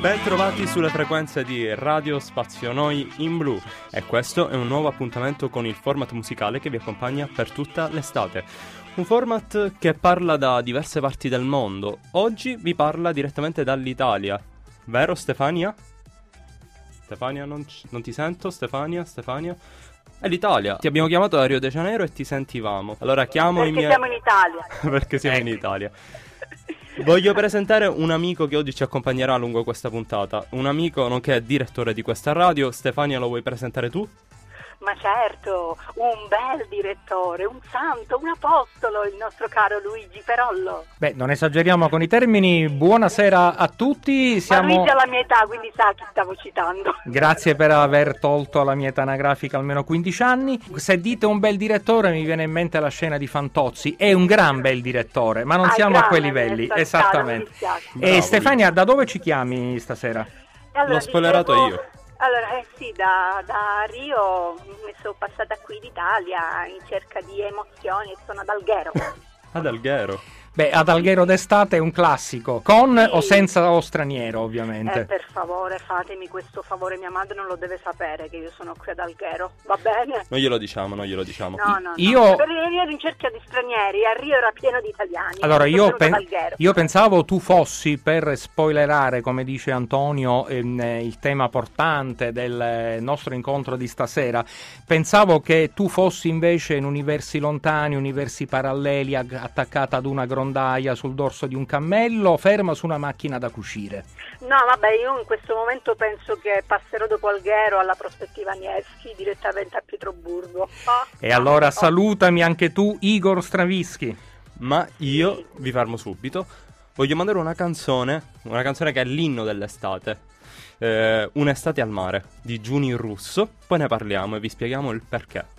Ben trovati sulle frequenze di Radio Spazio Noi in Blu e questo è un nuovo appuntamento con il format musicale che vi accompagna per tutta l'estate. Un format che parla da diverse parti del mondo. Oggi vi parla direttamente dall'Italia. Vero Stefania? Stefania, non, c- non ti sento? Stefania? Stefania? È l'Italia. Ti abbiamo chiamato da Rio de Janeiro e ti sentivamo. Allora chiamo Perché i miei... siamo in Italia. Perché siamo in Italia. Voglio presentare un amico che oggi ci accompagnerà lungo questa puntata. Un amico nonché direttore di questa radio. Stefania, lo vuoi presentare tu? Ma certo, un bel direttore, un santo, un apostolo, il nostro caro Luigi Perollo. Beh, non esageriamo con i termini. Buonasera a tutti. Ma Siamo... Luigi ha la mia età, quindi sa chi stavo citando. Grazie per aver tolto alla mia età anagrafica almeno 15 anni. Se dite un bel direttore mi viene in mente la scena di Fantozzi. È un gran bel direttore, ma non Ah, siamo a quei grande, livelli. Esattamente. dispiace. E Bravo, Stefania, da dove ci chiami stasera? Allora, L'ho spoilerato dicevo- io. Allora, eh sì, da, da Rio mi sono passata qui d'Italia in cerca di emozioni e sono ad Alghero. Ad Alghero. Beh, ad Alghero d'estate è un classico, con Sì. o senza o straniero, Eh, ovviamente. per favore, fatemi questo favore, mia madre non lo deve sapere che io sono qui ad Alghero, va bene? Non glielo diciamo, non glielo diciamo. No, no, no. Io- Per venire in cerca di stranieri, a Rio era pieno di italiani. Allora, io, pen- io pensavo tu fossi per spoilerare, come dice Antonio, ehm, eh, il tema portante del eh, nostro incontro di stasera. Pensavo che tu fossi invece in universi lontani, universi paralleli, ag- attaccata ad una grondaia sul dorso di un cammello, ferma su una macchina da cucire. No, vabbè, io in questo momento penso che passerò dopo Alghero alla prospettiva Nieschi direttamente a Pietroburgo. Oh, E allora oh, salutami anche tu, Igor Stravinsky. Ma io vi fermo subito. Voglio mandare una canzone, una canzone che è l'inno dell'estate. Eh, Un'estate al mare di Giuni Russo. Poi ne parliamo e vi spieghiamo il perché.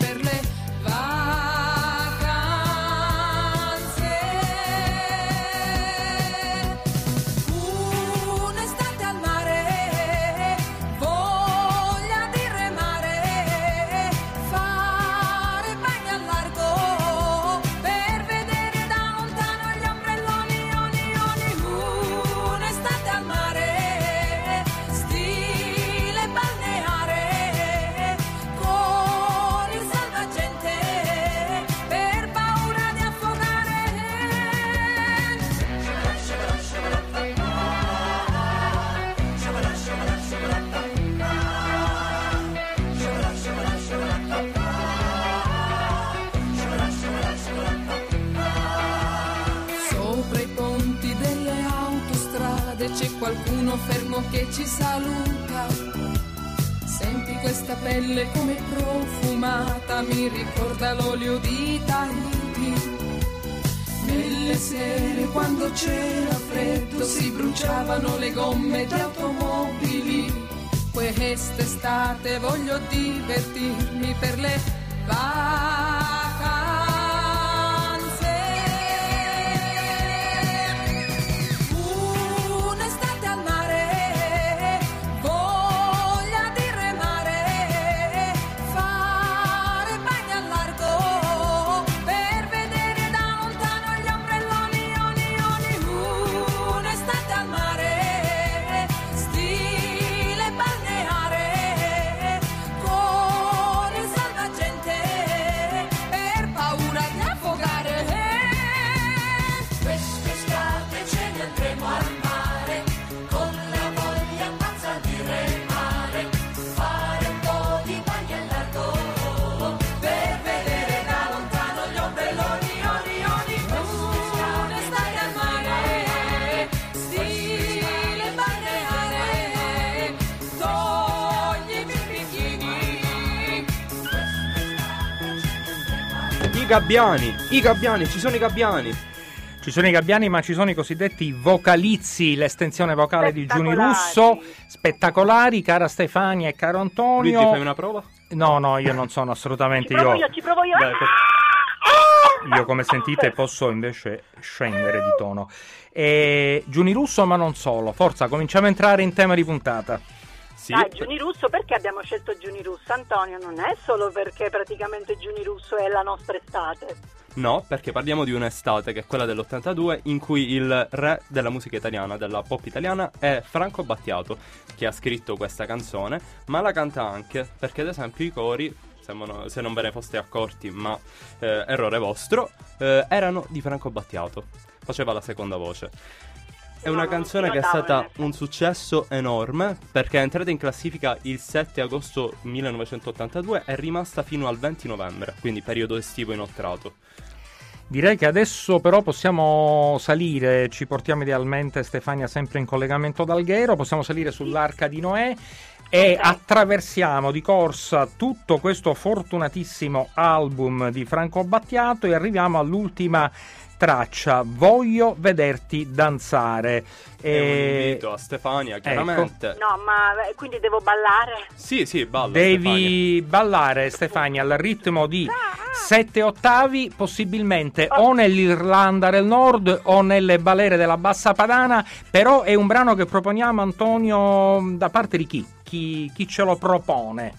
bruciavano le gomme di automobili. Quest'estate voglio divertirmi per le gabbiani, i gabbiani, ci sono i gabbiani. Ci sono i gabbiani, ma ci sono i cosiddetti vocalizzi, l'estensione vocale di Giuni Russo, spettacolari, cara Stefania e caro Antonio. Luigi, fai una prova? No, no, io non sono assolutamente Ci provo io. io, ci provo io. Dai, per- Io, come sentite, posso invece scendere di tono. E Giuni Russo, ma non solo. Forza, cominciamo a entrare in tema di puntata. Sì, Dai, Giuni Russo, perché abbiamo scelto Giuni Russo? Antonio, non è solo perché praticamente Giuni Russo è la nostra estate. no, perché parliamo di un'estate che è quella dell'82 in cui il re della musica italiana, della pop italiana, è Franco Battiato, che ha scritto questa canzone, ma la canta anche perché ad esempio i cori, se non ve ne foste accorti, ma eh, errore vostro, eh, erano di Franco Battiato. Faceva la seconda voce. È una canzone che è stata un successo enorme perché è entrata in classifica il 7 agosto 1982 e è rimasta fino al 20 novembre, quindi periodo estivo inoltrato. Direi che adesso però possiamo salire, ci portiamo idealmente Stefania sempre in collegamento da Alghero, possiamo salire sull'arca di Noè e Ok. attraversiamo di corsa tutto questo fortunatissimo album di Franco Battiato e arriviamo all'ultima traccia, Voglio vederti danzare. È un E- invito a Stefania, chiaramente. No, ma eh, quindi devo ballare? Sì, sì, balla. Stefania. Devi ballare Stefania al ritmo di sette ottavi, possibilmente o nell'Irlanda del Nord o nelle balere della Bassa Padana, però è un brano che proponiamo Antonio da parte di chi? Chi, chi ce lo propone?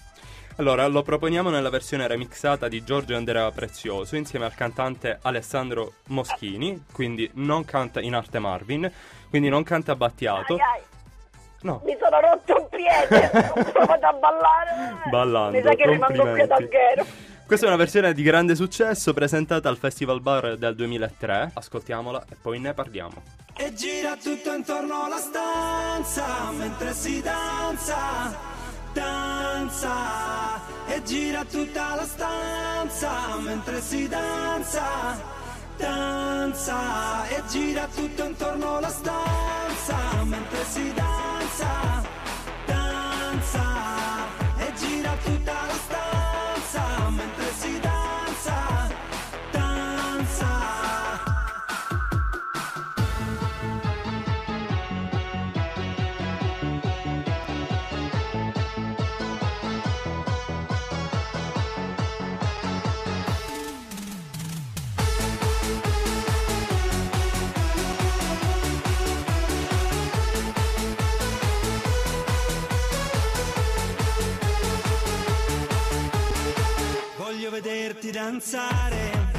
Allora, lo proponiamo nella versione remixata di Giorgio Andrea Prezioso insieme al cantante Alessandro Moschini, quindi non canta in arte Marvin, quindi non canta Battiato. Ai, ai, No, mi sono rotto un piede, ho provato a ballare. Ballando, Mi sa che rimango qui ad. Alghero. Questa è una versione di grande successo presentata al Festival Bar del 2003. Ascoltiamola e poi ne parliamo. E gira tutto intorno alla stanza mentre si danza, danza. E gira tutta la stanza mentre si danza, danza. E gira tutto intorno alla stanza mentre si danza. Vederti danzare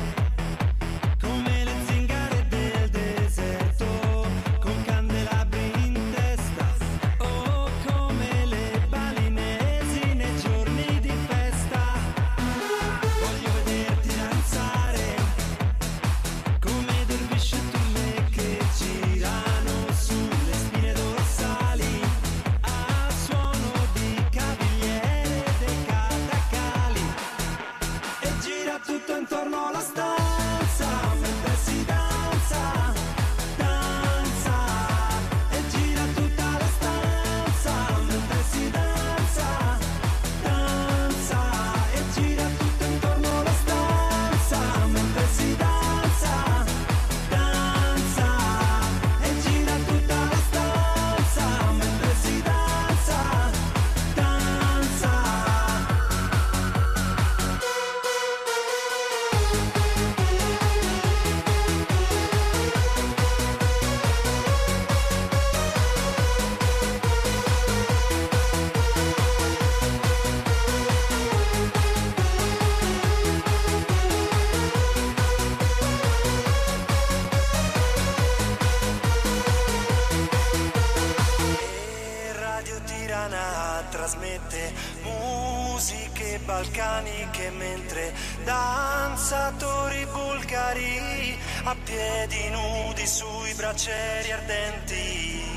danzatori bulgari a piedi nudi sui braccieri ardenti.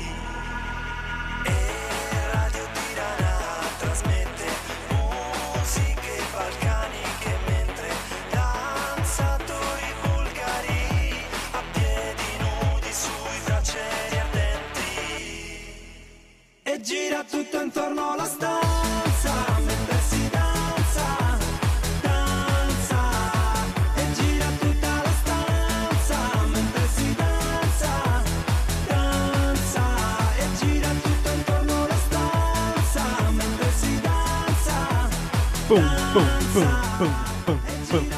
Pum, pum, pum.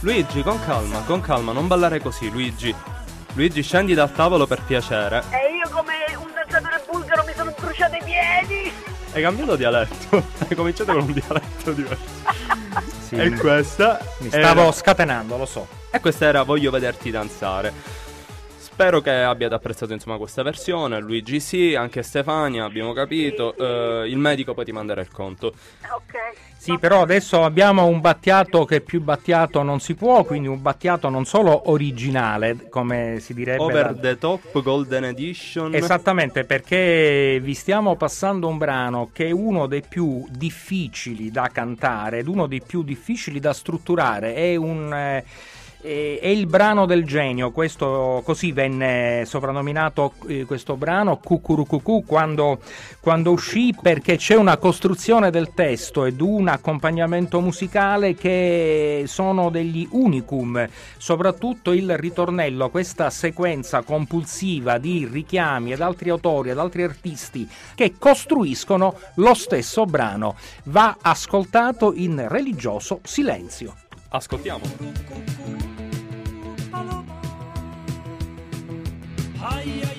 Luigi, con calma, con calma, non ballare così, Luigi. Luigi, scendi dal tavolo per piacere. E io come un danzatore bulgaro mi sono bruciato i piedi. Hai cambiato dialetto. Hai cominciato con un dialetto diverso. Sì, E questa mi era- stavo scatenando, lo so. E questa era Voglio vederti danzare. Spero che abbiate apprezzato insomma questa versione. Luigi sì, anche Stefania, abbiamo capito. Eh, il medico poi ti manderà il conto. Ok. Sì, però adesso abbiamo un battiato che più battiato non si può, quindi un battiato non solo originale, come si direbbe. Over da- the top Golden Edition. Esattamente, perché vi stiamo passando un brano che è uno dei più difficili da cantare ed uno dei più difficili da strutturare. È un. eh, è il brano del genio, questo così venne soprannominato eh, questo brano Cucurucucù quando, quando uscì perché c'è una costruzione del testo ed un accompagnamento musicale che sono degli unicum, soprattutto il ritornello, questa sequenza compulsiva di richiami ad altri autori, ad altri artisti che costruiscono lo stesso brano. Va ascoltato in religioso silenzio. Ascoltiamo. Ai ai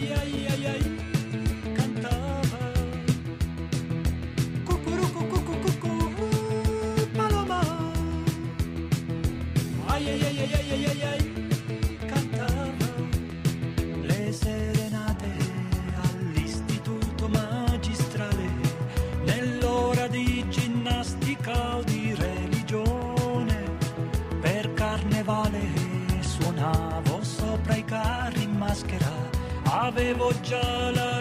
avevo già la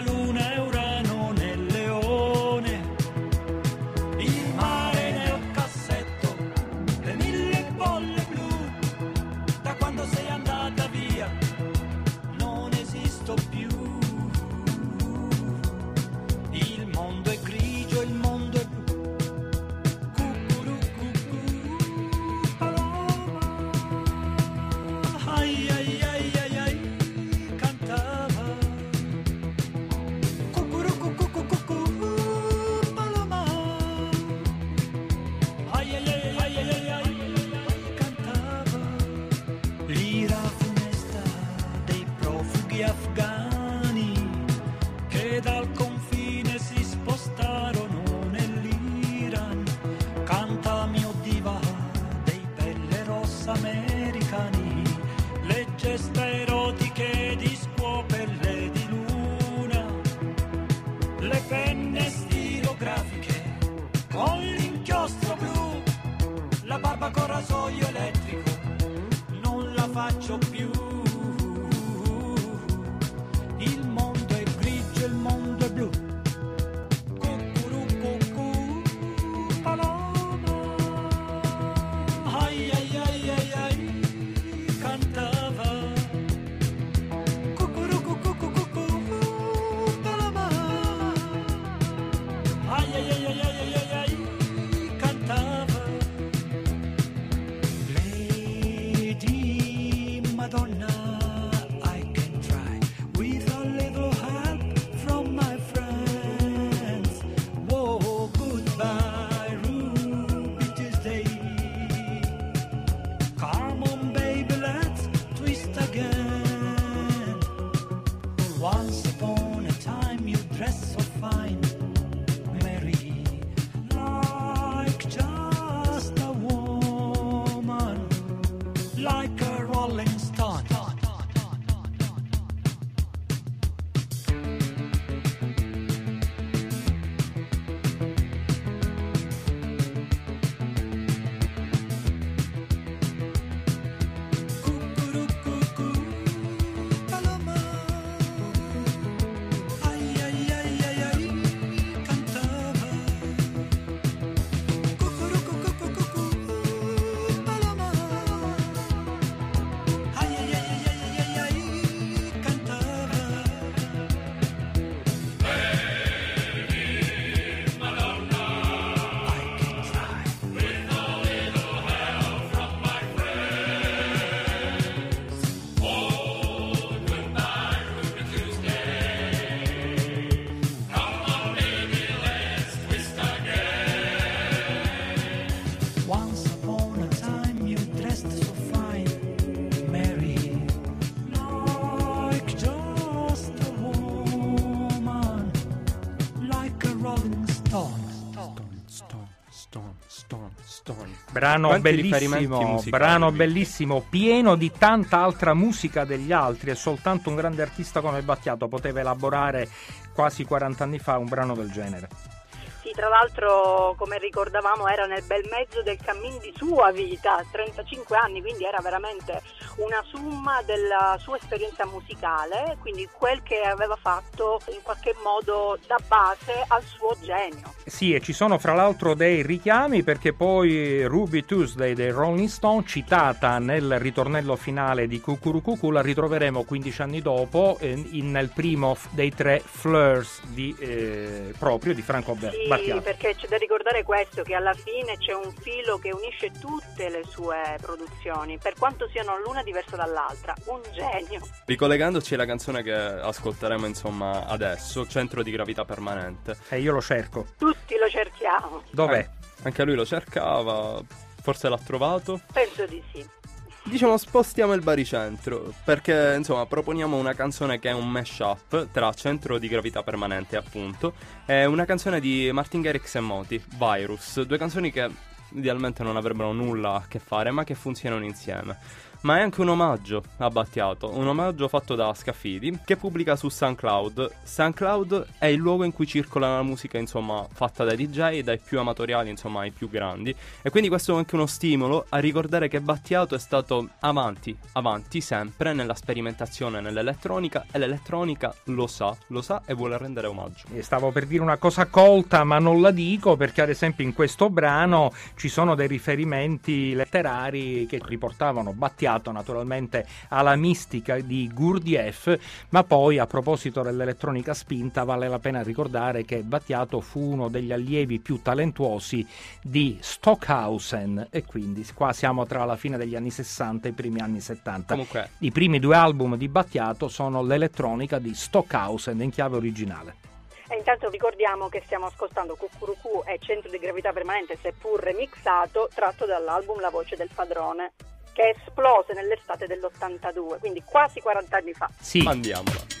Brano Quanti bellissimo, brano bellissimo, pieno di tanta altra musica degli altri e soltanto un grande artista come Battiato poteva elaborare quasi 40 anni fa un brano del genere. Sì, tra l'altro, come ricordavamo, era nel bel mezzo del cammin di sua vita, 35 anni, quindi era veramente una summa della sua esperienza musicale, quindi quel che aveva fatto in qualche modo da base al suo genio. Sì, e ci sono fra l'altro dei richiami perché poi Ruby Tuesday dei Rolling Stone, citata nel ritornello finale di Cucurucucu, la ritroveremo 15 anni dopo eh, in- nel primo dei tre Fleurs di, eh, proprio di Franco Sì, Battiato. perché c'è da ricordare questo, che alla fine c'è un filo che unisce tutte le sue produzioni, per quanto siano l'una diversa dall'altra, un genio. Ricollegandoci alla canzone che ascolteremo insomma adesso, Centro di gravità permanente. E io lo cerco. Tutti lo cerchiamo, Dov'è? Eh, anche lui lo cercava, forse l'ha trovato. penso di sì. Diciamo spostiamo il baricentro perché insomma proponiamo una canzone che è un mashup tra centro di gravità permanente appunto e una canzone di Martin Garrix e Moti, Virus, due canzoni che idealmente non avrebbero nulla a che fare ma che funzionano insieme. Ma è anche un omaggio a Battiato, un omaggio fatto da Scaffidi che pubblica su SoundCloud. SoundCloud è il luogo in cui circola la musica insomma fatta dai DJ, dai più amatoriali insomma ai più grandi e quindi questo è anche uno stimolo a ricordare che Battiato è stato avanti, avanti sempre nella sperimentazione nell'elettronica e l'elettronica lo sa, lo sa e vuole rendere omaggio. E Stavo per dire una cosa colta, ma non la dico perché, ad esempio, in questo brano ci sono dei riferimenti letterari che riportavano Battiato naturalmente alla mistica di Gurdjieff, ma poi a proposito dell'elettronica spinta vale la pena ricordare che Battiato fu uno degli allievi più talentuosi di Stockhausen e quindi qua siamo tra la fine degli anni 60 e i primi anni 70. Comunque I primi due album di Battiato sono l'elettronica di Stockhausen in chiave originale. E intanto ricordiamo che stiamo ascoltando Cucurucu e Centro di Gravità Permanente, seppur remixato, tratto dall'album La Voce del Padrone, che esplose nell'estate dell'82, quindi quasi 40 anni fa. Sì, mandiamola.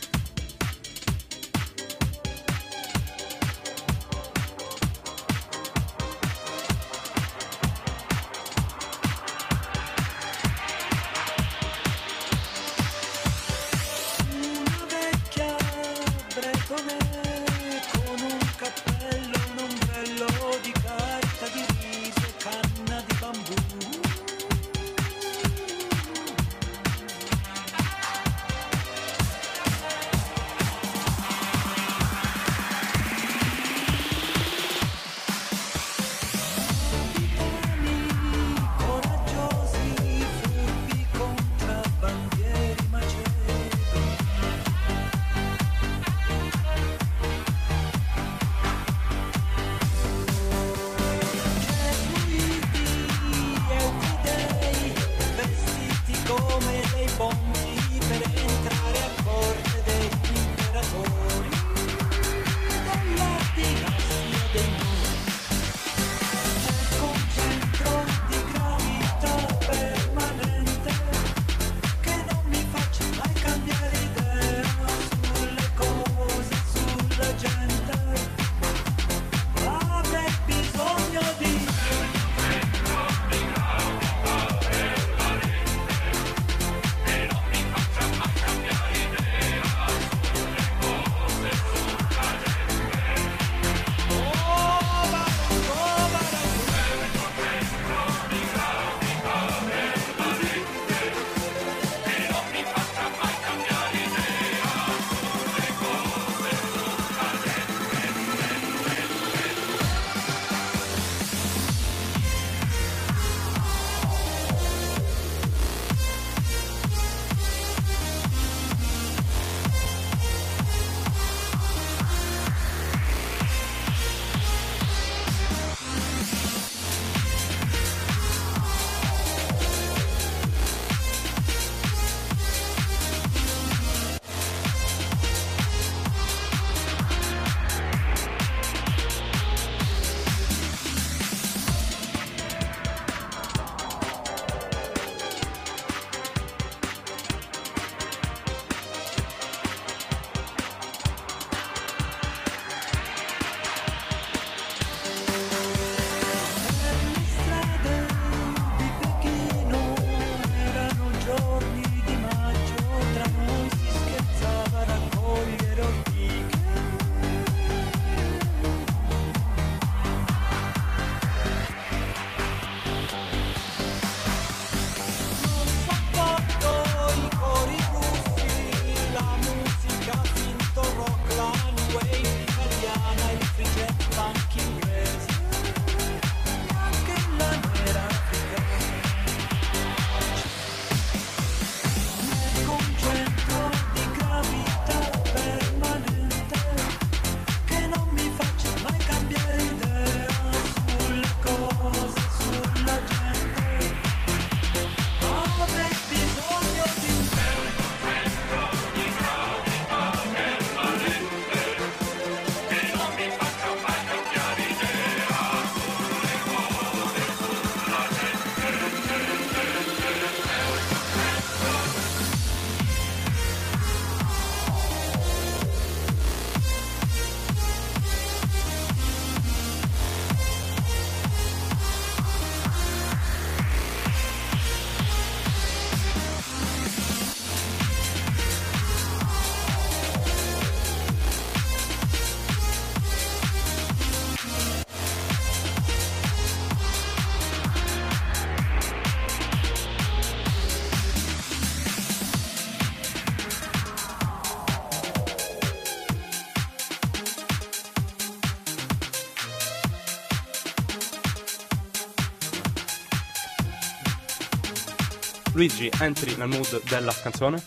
Luigi, entri nel mood della canzone?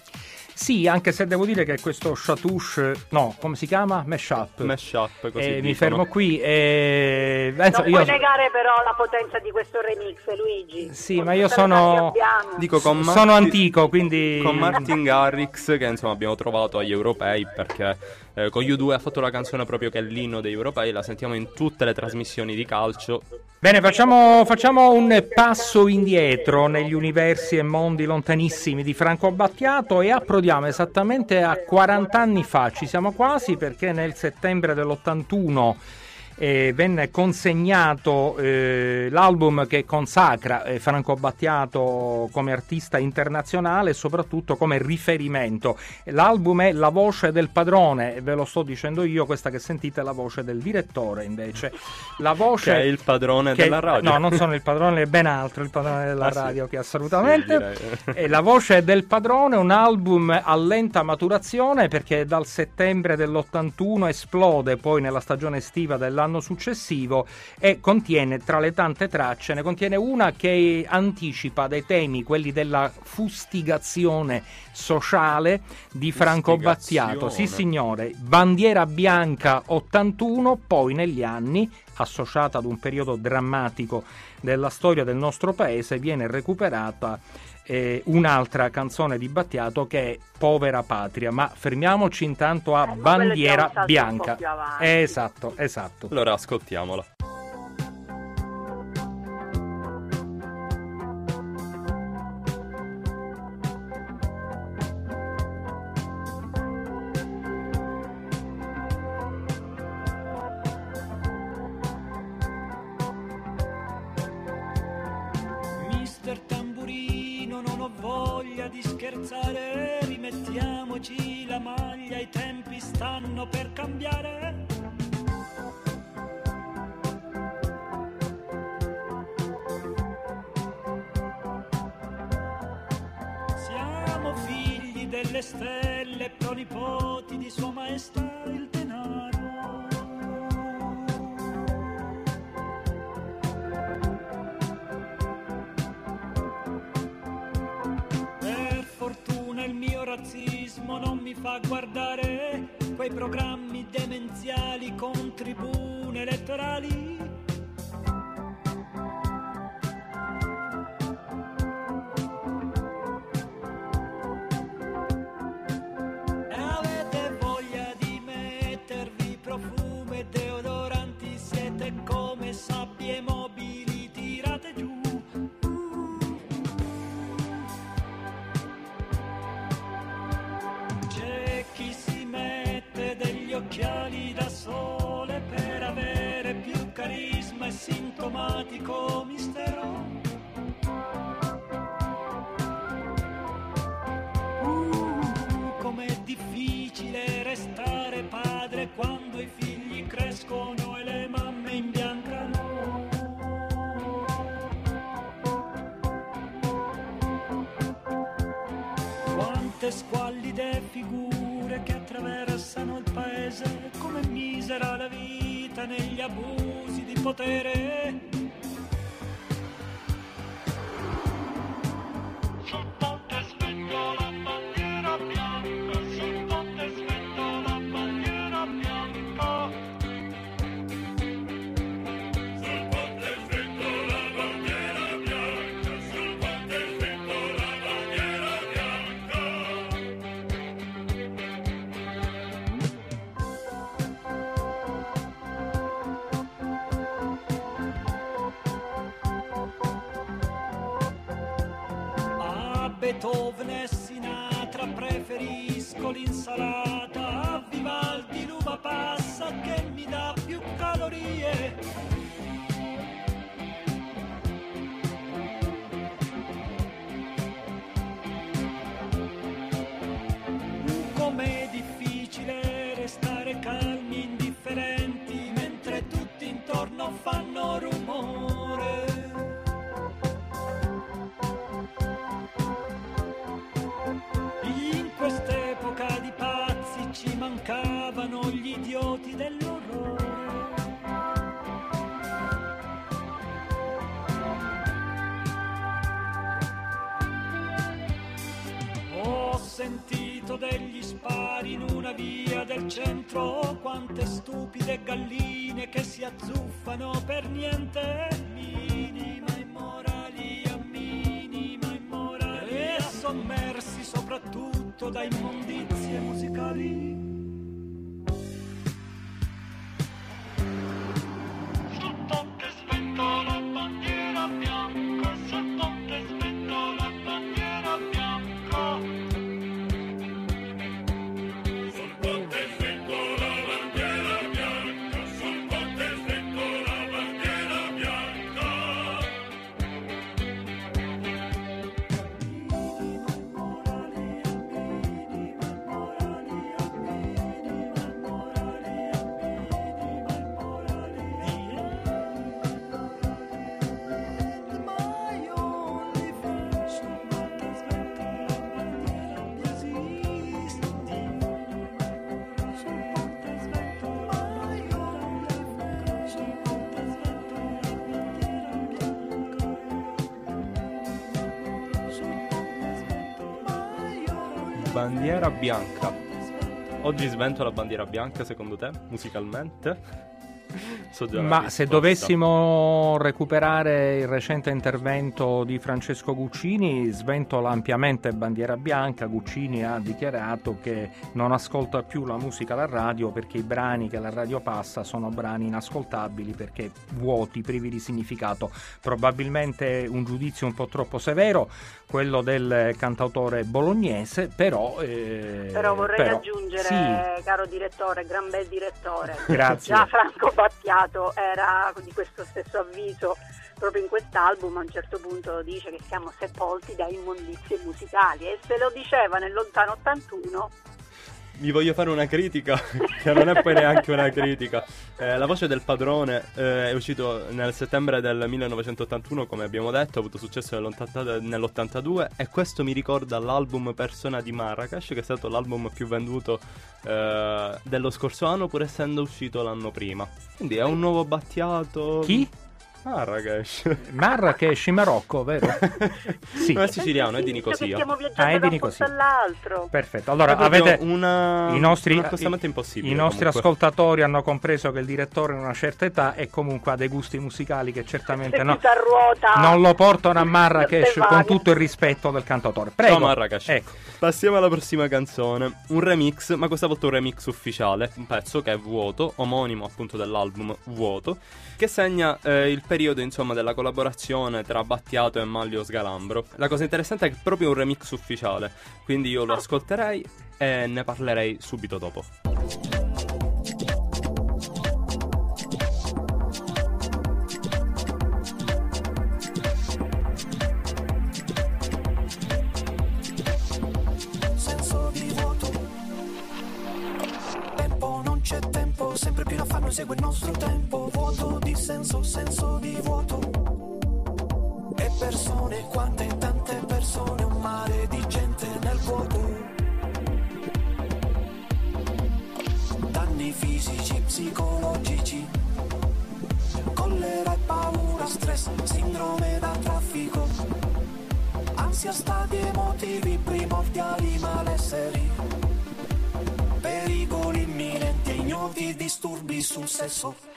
Sì, anche se devo dire che questo Chatouche, no, come si chiama? Mashup. Mashup, così Eh, mi fermo qui. E... Non Penso- puoi io- negare però la potenza di questo remix, Luigi. Sì, Con ma io sono-. Dico con sono Marti- antico, quindi... Con Martin Garrix, che insomma abbiamo trovato agli europei, perché eh, con U2 ha fatto la canzone proprio che è l'inno degli europei, la sentiamo in tutte le trasmissioni di calcio. Bene, facciamo, facciamo un passo indietro negli universi e mondi lontanissimi di Franco Battiato e approdiamo esattamente a 40 anni fa. Ci siamo quasi perché nel settembre dell'81 eh, venne consegnato eh, l'album che consacra eh, Franco Battiato come artista internazionale e soprattutto come riferimento. L'album è La voce del padrone, ve lo sto dicendo io, questa che sentite è la voce del direttore invece. La voce Che è il padrone che- della radio. No, non sono il padrone, è ben altro il padrone della Ah, sì. radio che assolutamente. Sì, la voce del padrone, un album a lenta maturazione perché dal settembre dell'81 esplode poi nella stagione estiva dell'anno successivo e contiene tra le tante tracce, ne contiene una che anticipa dei temi, quelli della fustigazione sociale di Franco Battiato. Sì, signore, bandiera bianca 81, poi negli anni associata ad un periodo drammatico della storia del nostro paese viene recuperata eh, un'altra canzone di Battiato che è Povera Patria, ma fermiamoci intanto a Eh, Bandiera Bianca. Esatto, esatto. Allora ascoltiamola. Di scherzare, rimettiamoci la maglia, i tempi stanno per cambiare. Siamo figli delle stelle, pronipoti di Sua Maestà mi fa guardare quei programmi demenziali con tribune elettorali. Restare padre quando i figli crescono e le mamme imbiancano. Quante squallide figure che attraversano il paese, come misera la vita negli abusi di potere. L'insalata, a Vivaldi l'uva passa che mi dà più calorie. Com'è difficile restare calmi indifferenti mentre tutti intorno fanno rumore. Sentito degli spari in una via del centro, quante stupide galline che si azzuffano per niente. Minima immoralità, minima immoralità. E sommersi soprattutto da immondizie musicali. Bianca. Oggi svento la bandiera bianca secondo te, musicalmente? So Ma se dovessimo recuperare il recente intervento di Francesco Guccini, sventola ampiamente bandiera bianca. Guccini ha dichiarato che non ascolta più la musica alla radio perché i brani che la radio passa sono brani inascoltabili perché vuoti, privi di significato. Probabilmente un giudizio un po' troppo severo, quello del cantautore bolognese, però... eh, Però vorrei però- aggiungere, sì, caro direttore, gran bel direttore, Grazie. già Franco Battiato era di questo stesso avviso proprio in quest'album, a un certo punto dice che siamo sepolti da immondizie musicali e se lo diceva nel lontano 81 Vi voglio fare una critica, che non è poi neanche una critica. Eh, la voce del padrone eh, è uscito nel settembre del 1981, come abbiamo detto, ha avuto successo nell'80 nell'82 e questo mi ricorda l'album Persona di Marrakesh, che è stato l'album più venduto eh, dello scorso anno, pur essendo uscito l'anno prima. Quindi è un nuovo battiato. Chi? Marrakesh. Marrakesh in Marocco, vero? Sì. Non è siciliano, è di Nicosia. Ah, è di Nicosia. Perfetto. Allora, avete una, i nostri, un accostamento impossibile. i nostri ascoltatori hanno compreso che il direttore ha una certa età e comunque ha dei gusti musicali che certamente no- non lo portano a Marrakesh con tutto il rispetto del cantautore. Prego. Ciao Marrakesh. Ecco. Passiamo alla prossima canzone. Un remix, ma questa volta un remix ufficiale. Un pezzo che è vuoto, omonimo appunto dell'album Vuoto, che segna eh, il periodo insomma della collaborazione tra Battiato e Maglio Sgalambro. La cosa interessante è che è proprio un remix ufficiale, quindi io lo ascolterei e ne parlerei subito dopo. senso di vuoto. Tempo, non c'è tempo, sempre più l'affanno segue il nostro tempo. Vuoto di senso, senso di vuoto. E persone, quante tante persone, un mare di gente nel vuoto. Danni fisici, psicologici. Collera e paura, stress, sindrome da traffico. Ansia, stati emotivi, primordiali malesseri. Pericoli imminenti ignoti, disturbi sul sesso.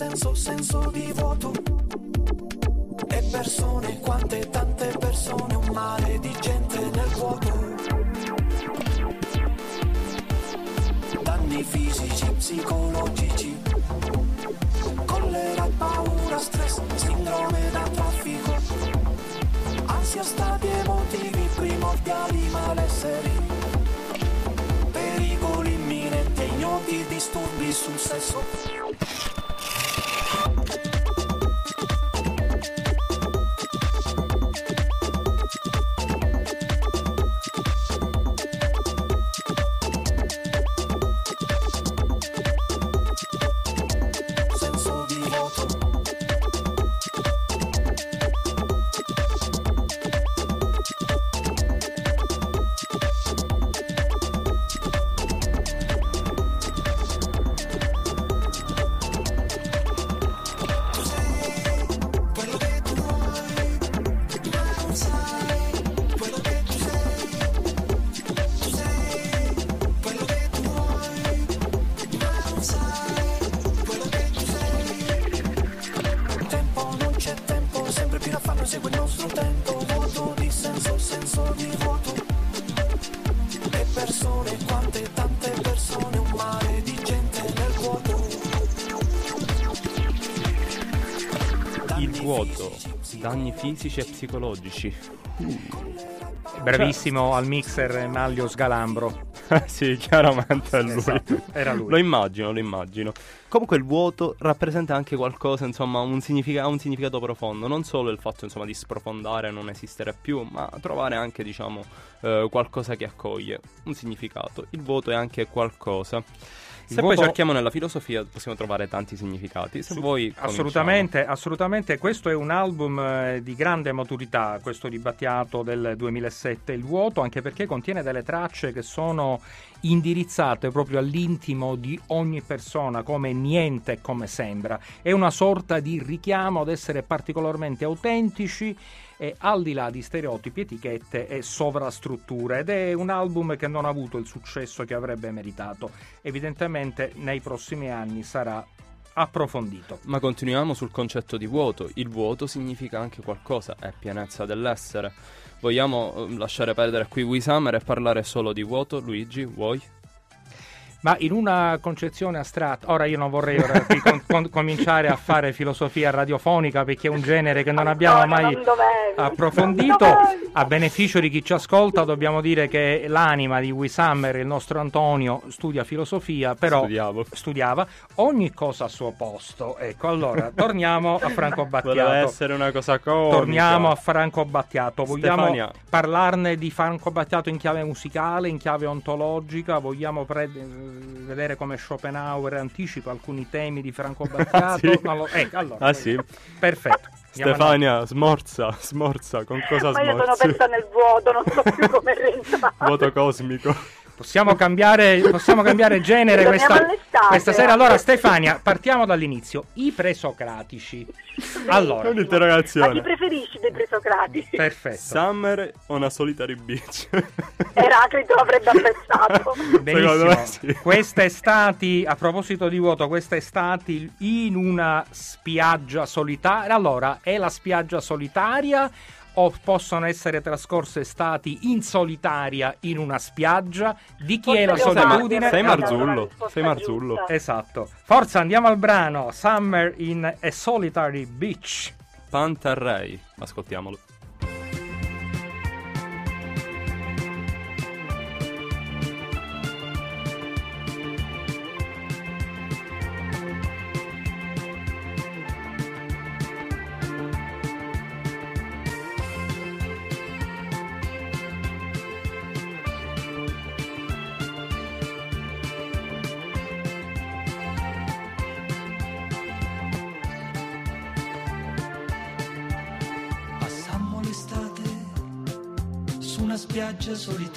senso, senso di vuoto. E persone, quante tante persone, un mare di gente nel vuoto. Danni fisici, psicologici, collera, paura, stress, sindrome da traffico, ansia, stati emotivi, primordiali malesseri, pericoli imminenti, ignoti, disturbi sul sesso. Fisici e psicologici. Bravissimo al mixer Maglio Sgalambro. sì, chiaramente è lui. Esatto, era lui. Lo immagino, lo immagino. Comunque il vuoto rappresenta anche qualcosa, insomma, un significa- ha un significato profondo. Non solo il fatto, insomma, di sprofondare, non esistere più, ma trovare anche, diciamo, eh, qualcosa che accoglie. Un significato. Il vuoto è anche qualcosa. Se poi vuoto- cerchiamo nella filosofia possiamo trovare tanti significati. Se vuoi cominciamo. Assolutamente, assolutamente. Questo è un album eh, di grande maturità, questo di Battiato del 2007, Il vuoto, anche perché contiene delle tracce che sono indirizzate proprio all'intimo di ogni persona, come niente e come sembra. È una sorta di richiamo ad essere particolarmente autentici e al di là di stereotipi, etichette e sovrastrutture ed è un album che non ha avuto il successo che avrebbe meritato. Evidentemente nei prossimi anni sarà approfondito. Ma continuiamo sul concetto di vuoto. Il vuoto significa anche qualcosa, è pienezza dell'essere. Vogliamo eh, lasciare perdere qui We Summer e parlare solo di vuoto? Luigi, vuoi? Ma in una concezione astratta, ora io non vorrei ora qui con- con- cominciare a fare filosofia radiofonica perché è un genere che non abbiamo mai non approfondito. A beneficio di chi ci ascolta dobbiamo dire che l'anima di We Summer, il nostro Antonio, studia filosofia, però Studiavo. studiava ogni cosa a suo posto. Ecco, allora torniamo a Franco Battiato. essere una cosa comica. Torniamo a Franco Battiato. Vogliamo Stefania. parlarne di Franco Battiato in chiave musicale, in chiave ontologica? Vogliamo pre- vedere come Schopenhauer anticipa alcuni temi di Franco Battiato? Sì. Non lo- ecco, allora, Ah sì? Perfetto. Andiamo Stefania, smorza, smorza, con cosa Ma io sono smorzi? persa nel vuoto, non so più come rientrare. Vuoto cosmico. Possiamo cambiare, possiamo cambiare genere questa, questa sera. Allora, Stefania, partiamo dall'inizio. I presocratici. Allora, Ma chi un'interrogazione. preferisci dei presocratici? perfetto. Summer o una solitary beach? Eraclito l'avrebbe apprezzato. Secondo me Benissimo. sì. Quest'estate, a proposito di vuoto, quest'estate in una spiaggia solitaria. Allora, è la spiaggia solitaria o possono essere trascorse estati in solitaria in una spiaggia? Di chi è la Forse solitudine? Sei Marzullo, sei Marzullo. Esatto. Forza, andiamo al brano Summer in a Solitary Beach. Pantarrei. Ascoltiamolo. Spiaggia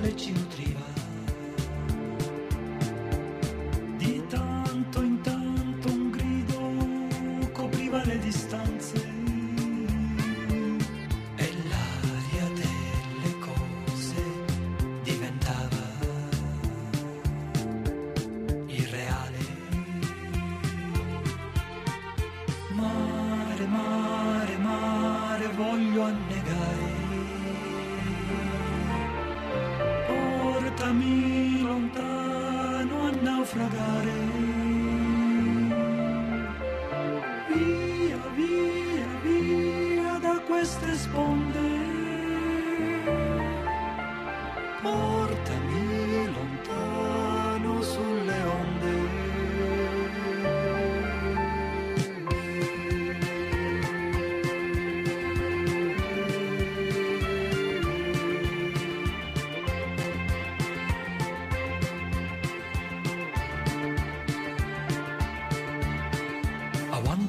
quando il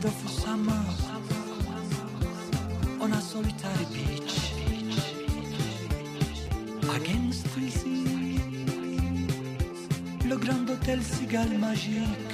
A wonderful summer on a solitary beach against the sea. Le grand hôtel Cigale Magique.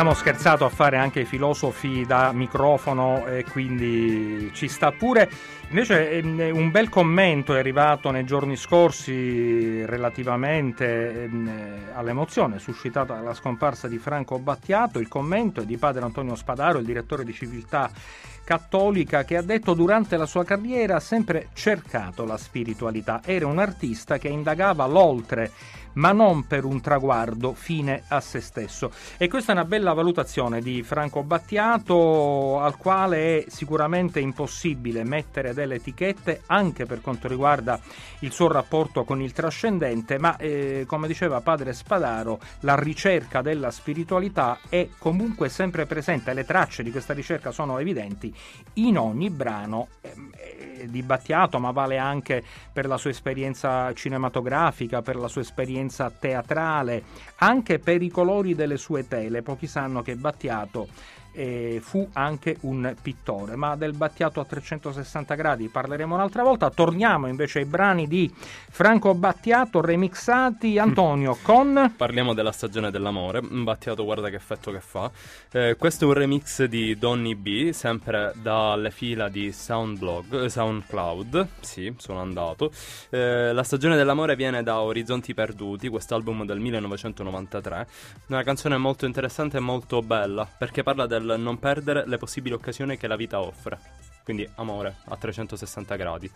Abbiamo scherzato a fare anche i filosofi da microfono e quindi ci sta pure. Invece ehm, un bel commento è arrivato nei giorni scorsi relativamente ehm, eh, all'emozione suscitata dalla scomparsa di Franco Battiato. Il commento è di padre Antonio Spadaro, il direttore di civiltà cattolica, che ha detto durante la sua carriera ha sempre cercato la spiritualità. Era un artista che indagava l'oltre ma non per un traguardo fine a se stesso. E questa è una bella valutazione di Franco Battiato, al quale è sicuramente impossibile mettere delle etichette anche per quanto riguarda il suo rapporto con il trascendente, ma eh, come diceva padre Spadaro, la ricerca della spiritualità è comunque sempre presente, le tracce di questa ricerca sono evidenti in ogni brano eh, di Battiato, ma vale anche per la sua esperienza cinematografica, per la sua esperienza teatrale, anche per i colori delle sue tele. Pochi sanno che Battiato eh, fu anche un pittore, ma del Battiato a 360 gradi parleremo un'altra volta. Torniamo invece ai brani di Franco Battiato remixati. Antonio con Parliamo della stagione dell'amore. Battiato, guarda che effetto che fa. Eh, questo è un remix di Donny B, sempre dalle fila di Soundblog, eh, Soundcloud. Sì, sono andato. Eh, la stagione dell'amore viene da Orizzonti Perduti, quest'album del 1993. Una canzone molto interessante e molto bella, perché parla del non perdere le possibili occasioni che la vita offre. Quindi amore a 360 gradi.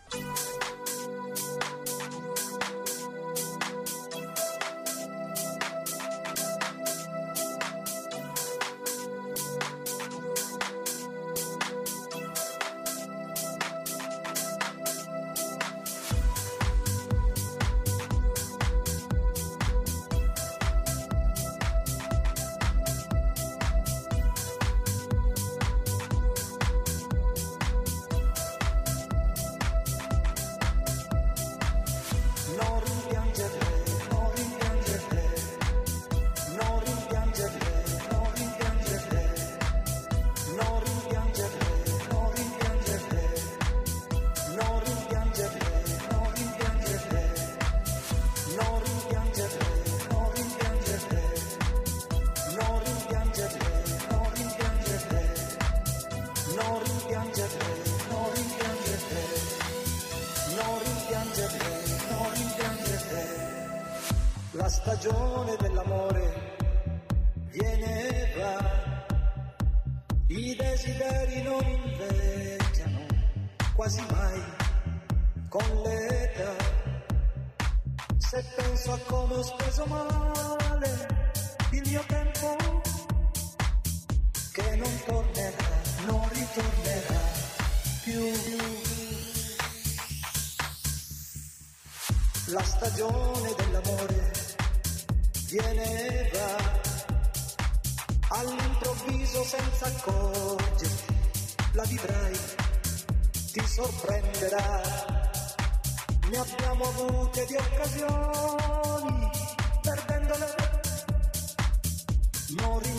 Di occasioni, perdendole. Non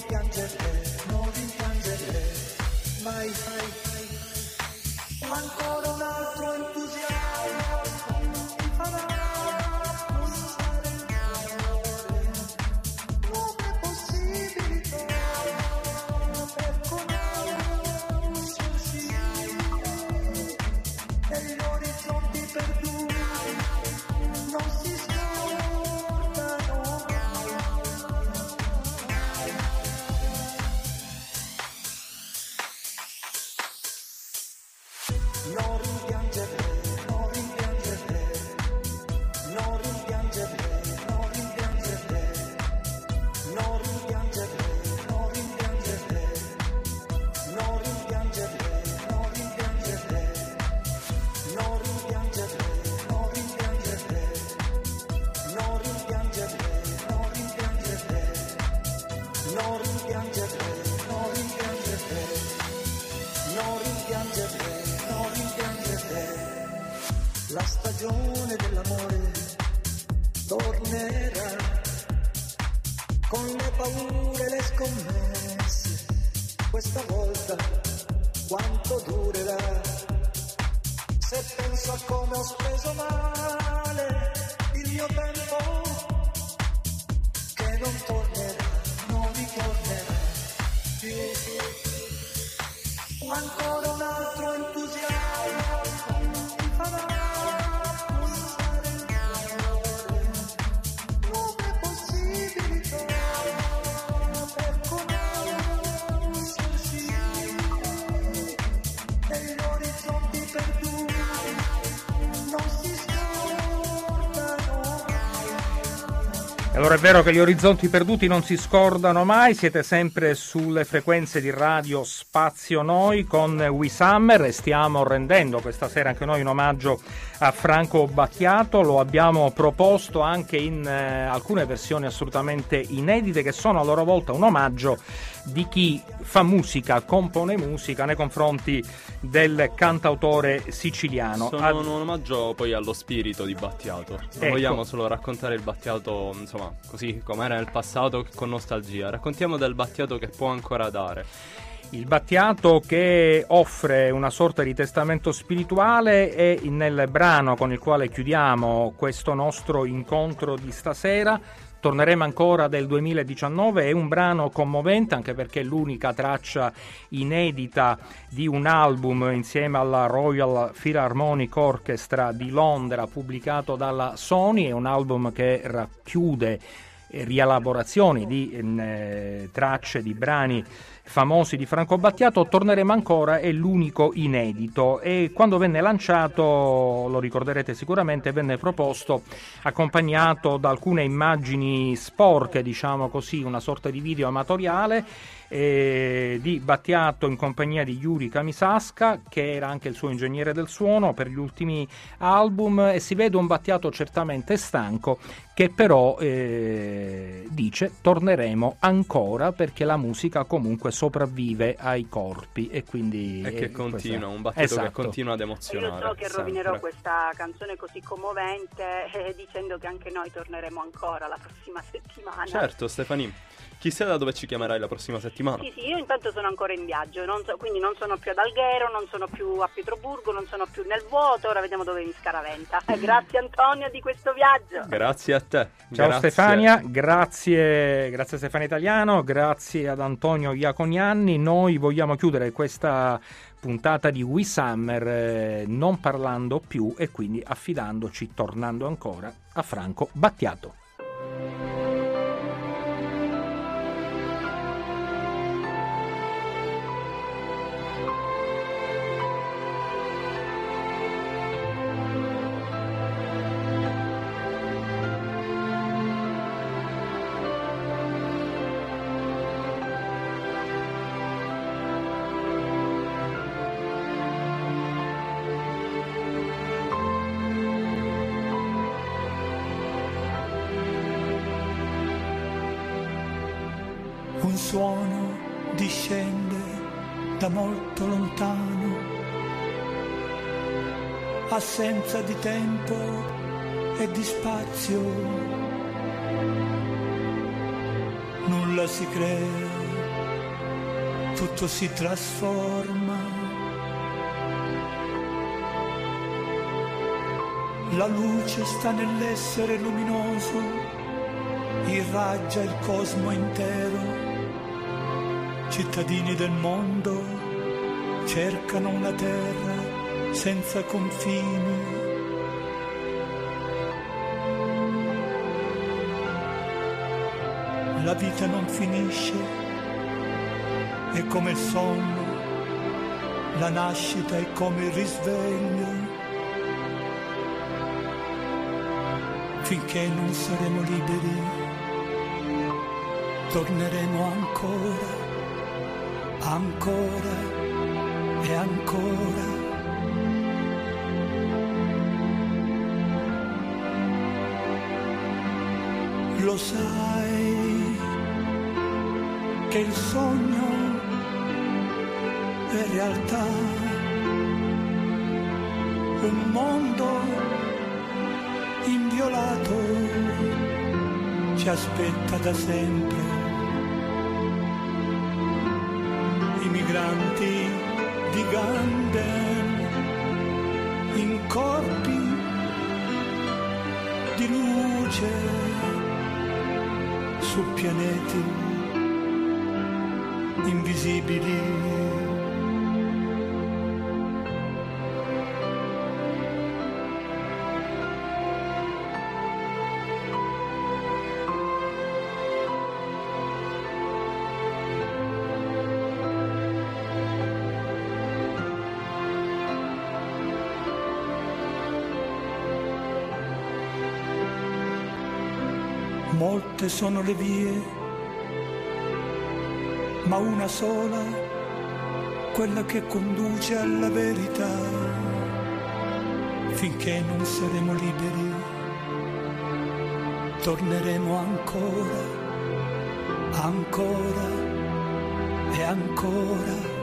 Juan Corona. Allora è vero che gli orizzonti perduti non si scordano mai, siete sempre sulle frequenze di radio Spazio Noi con We Summer e stiamo rendendo questa sera anche noi un omaggio a Franco Battiato, lo abbiamo proposto anche in eh, alcune versioni assolutamente inedite che sono a loro volta un omaggio di chi fa musica, compone musica nei confronti del cantautore siciliano. Sono Ad- un omaggio poi allo spirito di Battiato. Non Ecco. vogliamo solo raccontare il Battiato, insomma, così com'era nel passato con nostalgia. Raccontiamo del Battiato che può ancora dare. Il Battiato che offre una sorta di testamento spirituale e nel brano con il quale chiudiamo questo nostro incontro di stasera torneremo ancora del 2019, è un brano commovente anche perché è l'unica traccia inedita di un album insieme alla Royal Philharmonic Orchestra di Londra pubblicato dalla Sony, è un album che racchiude eh, rielaborazioni di eh, tracce di brani famosi di Franco Battiato, torneremo ancora, è l'unico inedito. E quando venne lanciato, lo ricorderete sicuramente, venne proposto accompagnato da alcune immagini sporche, diciamo così, una sorta di video amatoriale eh, di Battiato in compagnia di Yuri Kamisasca, che era anche il suo ingegnere del suono per gli ultimi album e si vede un Battiato certamente stanco che però eh, dice torneremo ancora perché la musica comunque sopravvive ai corpi e quindi E che eh, continua, questa- un Battiato Esatto. che continua ad Io emozionare. so che rovinerò sempre. questa canzone così commovente eh, dicendo che anche noi torneremo ancora la prossima settimana. Certo, Stefani. Chissà da dove ci chiamerai la prossima settimana. Sì, sì, io intanto sono ancora in viaggio, non so- quindi non sono più ad Alghero, non sono più a Pietroburgo, non sono più nel vuoto, ora vediamo dove mi scaraventa. Eh, Grazie Antonio di questo viaggio. Grazie a te. Ciao Grazie. Stefania, grazie, grazie a Stefania Italiano, grazie ad Antonio Iaconianni. Noi vogliamo chiudere questa puntata di We Summer eh, non parlando più e quindi affidandoci, tornando ancora a Franco Battiato. Suono discende da molto lontano, assenza di tempo e di spazio. Nulla si crea, tutto si trasforma. La luce sta nell'essere luminoso, irraggia il cosmo intero. Cittadini del mondo cercano una terra senza confini. La vita non finisce, è come il sonno, la nascita è come il risveglio. finché non saremo liberi, torneremo ancora, ancora e ancora. Lo sai che il sogno è realtà, un mondo inviolato ci aspetta da sempre. I migranti di Ganden in corpi di luce su pianeti invisibili. Molte sono le vie, ma una sola, quella che conduce alla verità. Finché non saremo liberi, torneremo ancora, ancora e ancora